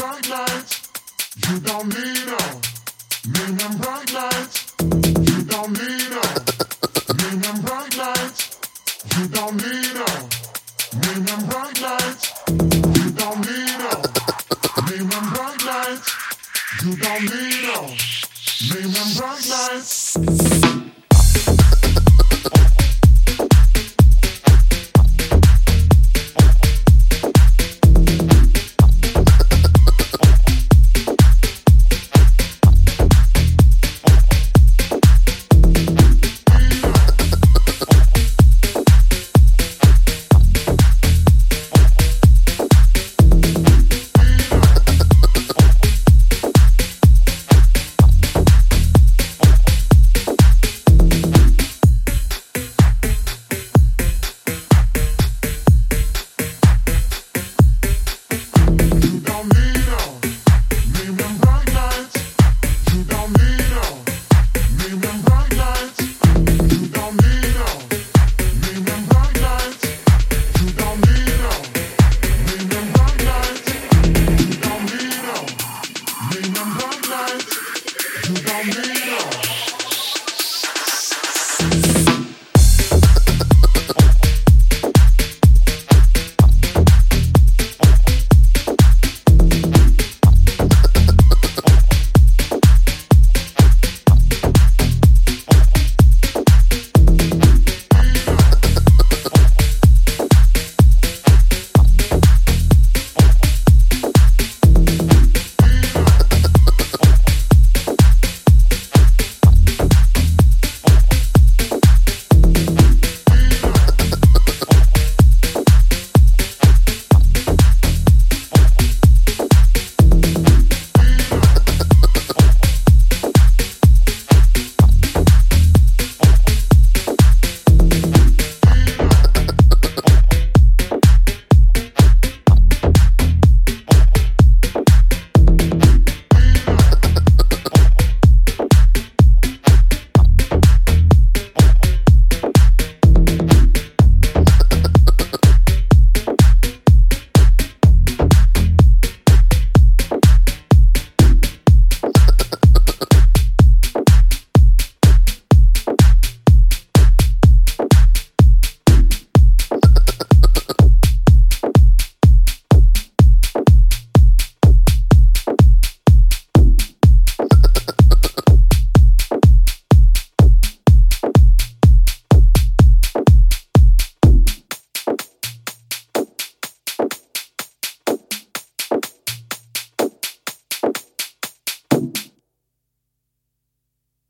don't bright lights. You don't need million bright lights. You don't bright lights. You don't bright lights. You don't need no million bright lights. Bright lights. You don't need no